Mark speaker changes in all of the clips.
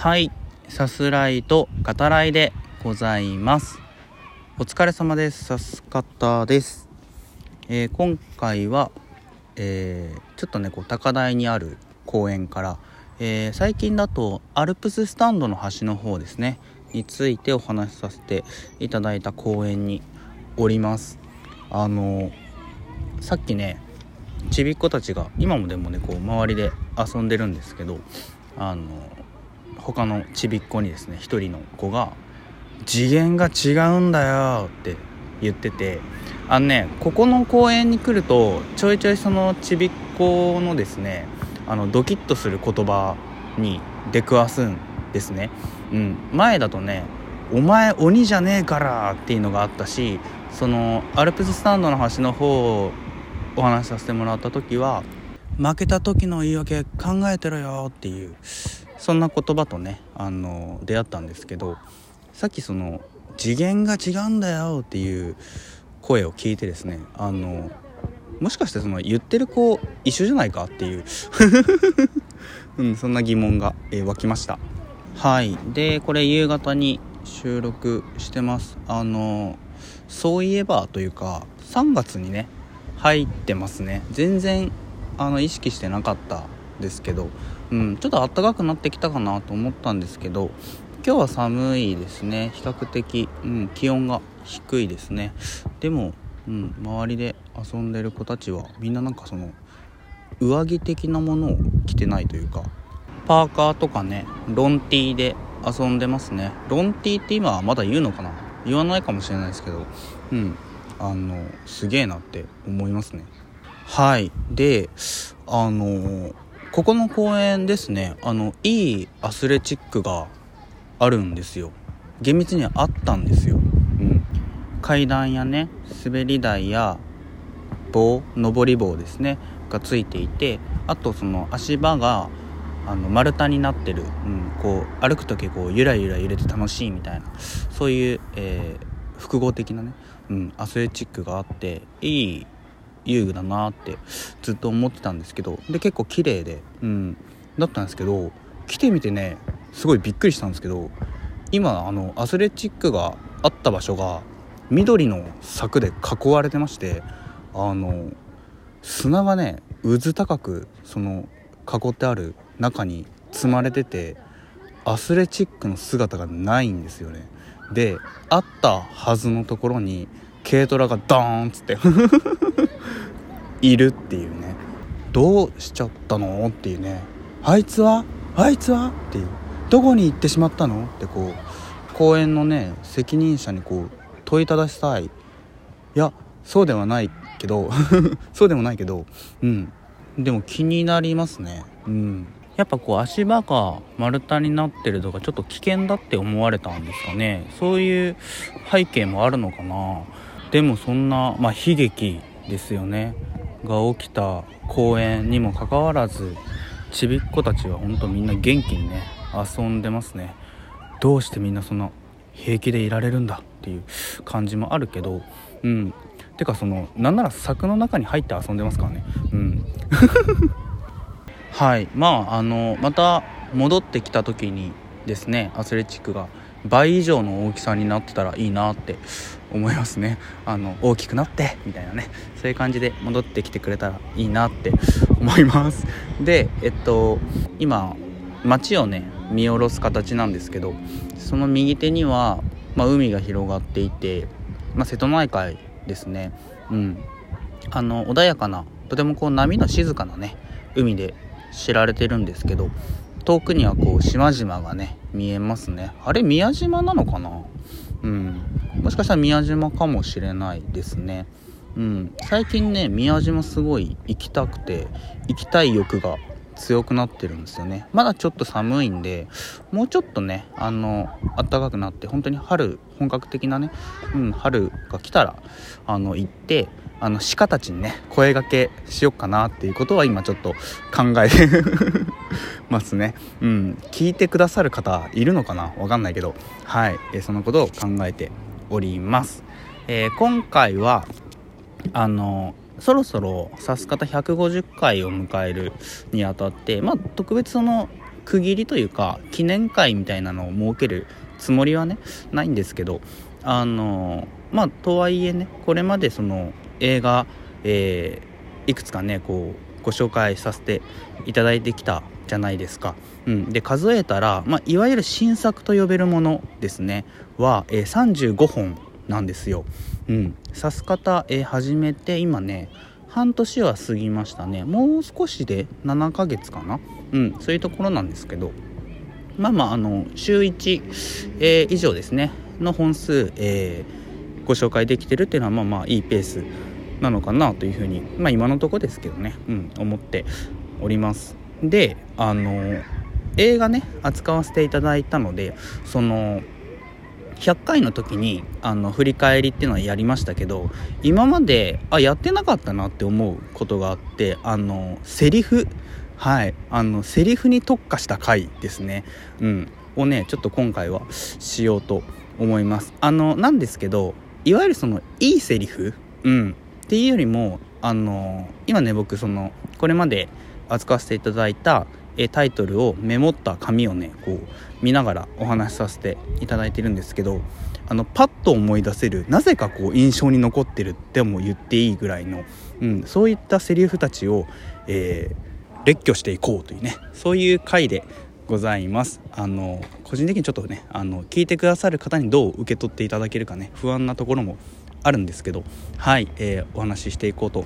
Speaker 1: はい。さすらいと語らいでございます。お疲れ様です。さす方です、えー、今回は、えー、ちょっとねこう高台にある公園から、えー、最近だとアルプススタンドの端の方ですね。についてお話しさせていただいた公園におります。あのさっきねちびっ子たちが今もでもねこう周りで遊んでるんですけどあの他のちびっ子にですね一人の子が「次元が違うんだよ」って言っててあのねここの公園に来るとちょいちょいそのちびっ子のですねあのドキッとする言葉に出くわすんですね。うん、前だとね「お前鬼じゃねえから」っていうのがあったしそのアルプススタンドの端の方をお話しさせてもらった時は「負けた時の言い訳考えてろよ」っていうそんな言葉とねあの出会ったんですけどさっきその「次元が違うんだよ」っていう声を聞いてですねあのもしかしてその言ってる子一緒じゃないかっていう うん、そんな疑問が、えー、湧きました。はい。でこれ夕方に収録してます。あのそういえばというか3月にね入ってますね。全然あの意識してなかったですけどうん、ちょっと暖かくなってきたかなと思ったんですけど今日は寒いですね。比較的、うん、気温が低いですね。でも、うん、周りで遊んでる子たちはみんななんかその上着的なものを着てないというかパーカーとかねロンティーで遊んでますね。ロンティーって今はまだ言うのかな？言わないかもしれないですけどうんあのすげえなって思いますね。はい。であのここの公園ですねあのいいアスレチックがあるんですよ。厳密にはあったんですよ、うん、階段やね滑り台や棒上り棒ですねがついていてあとその足場があの丸太になってる、うん、こう歩く時こうゆらゆら揺れて楽しいみたいな。そういう、えー、複合的なね、うん、アスレチックがあっていい遊具だなってずっと思ってたんですけどで結構綺麗でうんだったんですけど来てみてねすごいびっくりしたんですけど今あのアスレチックがあった場所が緑の柵で囲われてましてあの砂がね渦高くその囲ってある中に積まれててアスレチックの姿がないんですよね。であったはずのところに軽トラがドーンっつって。いるっていうね。どうしちゃったのっていうね。あいつは？あいつは？っていう。どこに行ってしまったの？ってこう公園のね責任者にこう問いただしたい。いやそうではないけど そうでもないけどうん。でも気になりますね。うん。やっぱこう足場が丸太になってるとかちょっと危険だって思われたんですかね。そういう背景もあるのかな。でもそんなまあ悲劇ですよね。が起きた公園にもかかわらずちびっ子たちは本当みんな元気にね遊んでますね。どうしてみんなそんな平気でいられるんだっていう感じもあるけどうん。てかそのなんなら柵の中に入って遊んでますからね。うん。はい。まああのまた戻ってきた時にですねアスレチックが倍以上の大きさになってたらいいなって思いますね。あの大きくなってみたいなね。そういう感じで戻ってきてくれたらいいなって思います。でえっと今街をね見下ろす形なんですけどその右手には、まあ、海が広がっていて、まあ、瀬戸内海ですね。うん。あの穏やかなとてもこう波の静かなね海で知られてるんですけど遠くにはこう島々がね見えますね。あれ宮島なのかな？うん。もしかしたら宮島かもしれないですね。うん。最近ね宮島すごい行きたくて行きたい欲が強くなってるんですよね。まだちょっと寒いんでもうちょっとねあの暖かくなって本当に春本格的なね、うん、春が来たらあの行ってあの鹿たちにね声がけしよっかなっていうことは今ちょっと考えて。ますね。うん。聞いてくださる方いるのかな？わかんないけど。はい、えそのことを考えております、えー、今回はあのそろそろさす方150回を迎えるにあたってまあ特別その区切りというか記念会みたいなのを設けるつもりはねないんですけどあのまあとはいえねこれまでその映画、えー、いくつかねこうご紹介させていただいてきたじゃないですか。うん、で数えたら、まあ、いわゆる新作と呼べるものですね。は、えー、35本なんですよ。うん、す方、えー、始めて今ね半年は過ぎましたね。もう少しで7ヶ月かな。うん。そういうところなんですけど。まあまああの週1、えー、以上ですね。の本数、えー、ご紹介できてるっていうのはまあまあいいペースなのかなというふうにまあ今のとこですけどね、うん、思っております。であの映画ね扱わせていただいたのでその100回の時にあの振り返りっていうのはやりましたけど今まであやってなかったなって思うことがあってあのセリフ。はい。あのセリフに特化した回ですね。うん。をねちょっと今回はしようと思います。あのなんですけどいわゆるそのいいセリフ？うん。っていうよりもあの今ね僕そのこれまで扱わせていただいたえタイトルをメモった紙をねこう見ながらお話しさせていただいてるんですけどあのパッと思い出せるなぜかこう印象に残ってるっても言っていいぐらいの、うん、そういったセリフたちを、えー、列挙していこうというねそういう回でございますあの個人的にちょっとねあの聞いてくださる方にどう受け取っていただけるかね不安なところもあるんですけどはい、えー、お話ししていこうと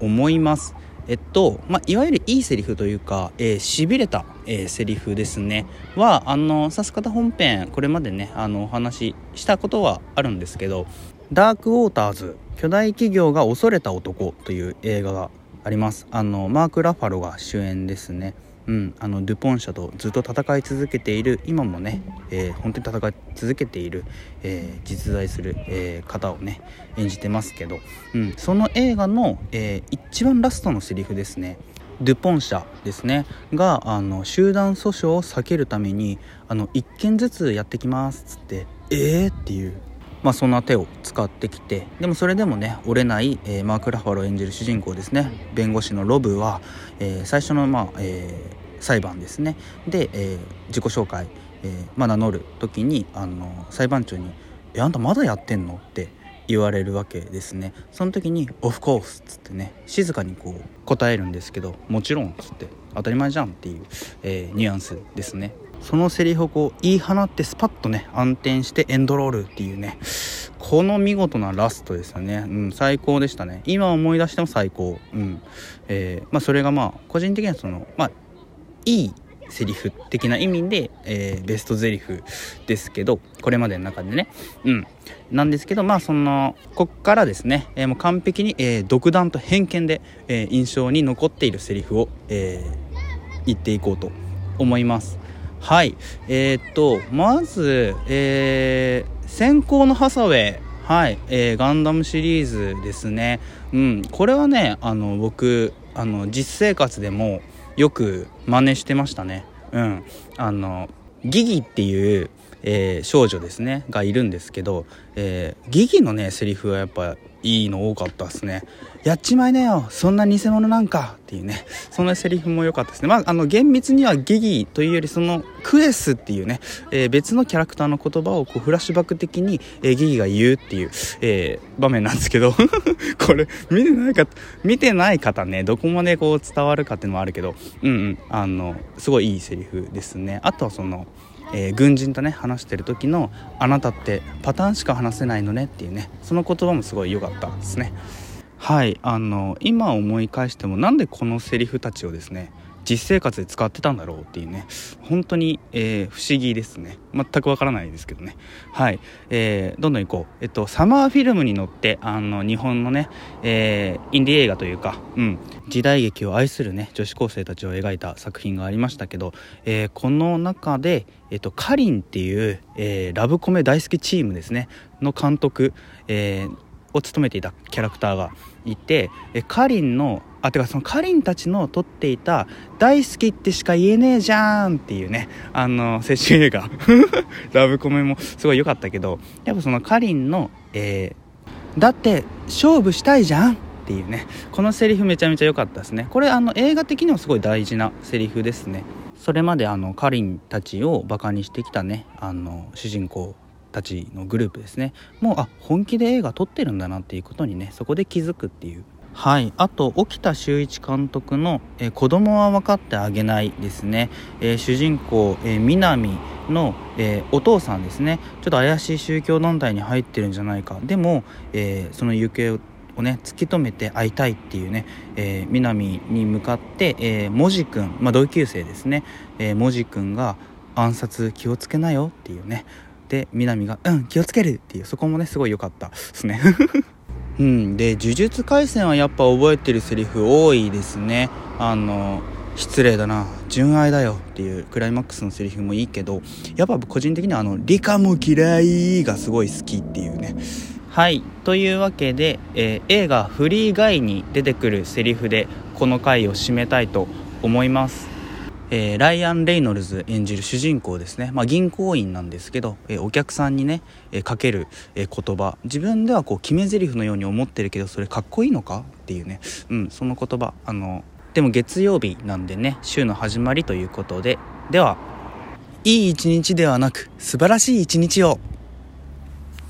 Speaker 1: 思います。えっと、まあ、いわゆるいいセリフというか、えー、しびれた、えー、セリフですね、は、あの、さす方本編、これまでね、あの、お話ししたことはあるんですけど、ダークウォーターズ、巨大企業が恐れた男という映画があります。あの、マーク・ラファロが主演ですね。うん、あのドゥポン社とずっと戦い続けている今もね、えー、本当に戦い続けている、えー、実在する、えー、方をね演じてますけど、うん、その映画の、え一番ラストのセリフですねドゥポン社ですねがあの集団訴訟を避けるためにあの1件ずつやってきますっつってえー？っていうまあ、そんな手を使ってきてでもそれでもね折れない、えー、マーク・ラファロ演じる主人公ですね。弁護士のロブは、えー、最初の、まあえー、裁判ですね。で、え自己紹介、えまあ、名乗る時にあの裁判長に「えあんたまだやってんの?」って言われるわけですね。その時に「オフコース」っつってね静かにこう答えるんですけど「もちろん」っつって「当たり前じゃん」っていう、えニュアンスですね。そのセリフをこう言い放ってスパッとね暗転してエンドロールっていうねこの見事なラストですよね、うん、最高でしたね。今思い出しても最高、うん。えー、まあ、それがまあ個人的にはそのまあいいセリフ的な意味で、えー、ベストゼリフですけどこれまでの中でね。うん。なんですけどまあそのこっからですね、えー、もう完璧に、えー、独断と偏見で、え印象に残っているセリフを、え言っていこうと思います。はい。えー、っとまず、えー、先行のハサウェイ。はい、えー、ガンダムシリーズですね。うん。これはねあの僕あの実生活でもよく真似してましたね。うん。あのギギっていうえー、少女ですね。がいるんですけど、えー、ギギのねセリフはやっぱいいの多かったですね。やっちまいなよ。そんな偽物なんか。っていうね。そんなセリフも良かったですね。まああの厳密にはギギというよりそのクエスっていうね、えー、別のキャラクターの言葉をこうフラッシュバック的に、えー、ギギが言うっていう、えー、場面なんですけど。これ見てないか見てない方ね。どこまでこう伝わるかっていうのもあるけど。うんうん。あのすごいいいセリフですね。あとはそのえー、軍人とね話してる時の「あなたってパターンしか話せないのね」っていうねその言葉もすごい良かったですね。はいあの今思い返してもなんでこのセリフたちをですね実生活で使ってたんだろうっていうね本当に、えー、不思議ですね。全くわからないですけどね。はい、えー、どんどん行こう。えっとサマーフィルムに乗ってあの日本のね、えー、インディ映画というか、うん、時代劇を愛するね女子高生たちを描いた作品がありましたけど、えー、この中で、えっと、カリンっていう、えー、ラブコメ大好きチームですね。の監督、えー、を務めていたキャラクターがいてえカリンのあてかそのカリンたちの撮っていた「大好きってしか言えねえじゃん」っていうねあの青春映画。ラブコメもすごい良かったけどやっぱそのカリンの、えー、だって勝負したいじゃん」っていうねこのセリフめちゃめちゃ良かったですね。これあの映画的にもすごい大事なセリフですね。それまであのカリンたちをバカにしてきたねあの主人公。たちのグループですね。もうあ本気で映画撮ってるんだなっていうことにねそこで気づくっていう。はい。あと沖田修一監督の、えー、子供は分かってあげない」ですね、えー、主人公、えー、南の、えお父さんですね。ちょっと怪しい宗教団体に入ってるんじゃないか。でも、えその行方をね突き止めて会いたいっていうね、え南に向かって、えー、文字くん、まあ、同級生ですね、えー、文字くんが暗殺気をつけなよっていうね。で南が「うん気をつける」っていうそこもねすごい良かったですね。うんで呪術廻戦はやっぱ覚えてるセリフ多いですね。あの失礼だな純愛だよっていうクライマックスのセリフもいいけどやっぱ個人的にはあの理科も嫌いがすごい好きっていうね。はいというわけで、えー、映画「フリーガイ」に出てくるセリフでこの回を締めたいと思いますえー、ライアン・レイノルズ演じる主人公ですね、まあ、銀行員なんですけど、えー、お客さんにね、えー、かける、え言葉。自分ではこう決め台詞のように思ってるけどそれかっこいいのか？っていうね、うん、その言葉。あのでも月曜日なんでね週の始まりということで。ではいい一日ではなく素晴らしい一日を。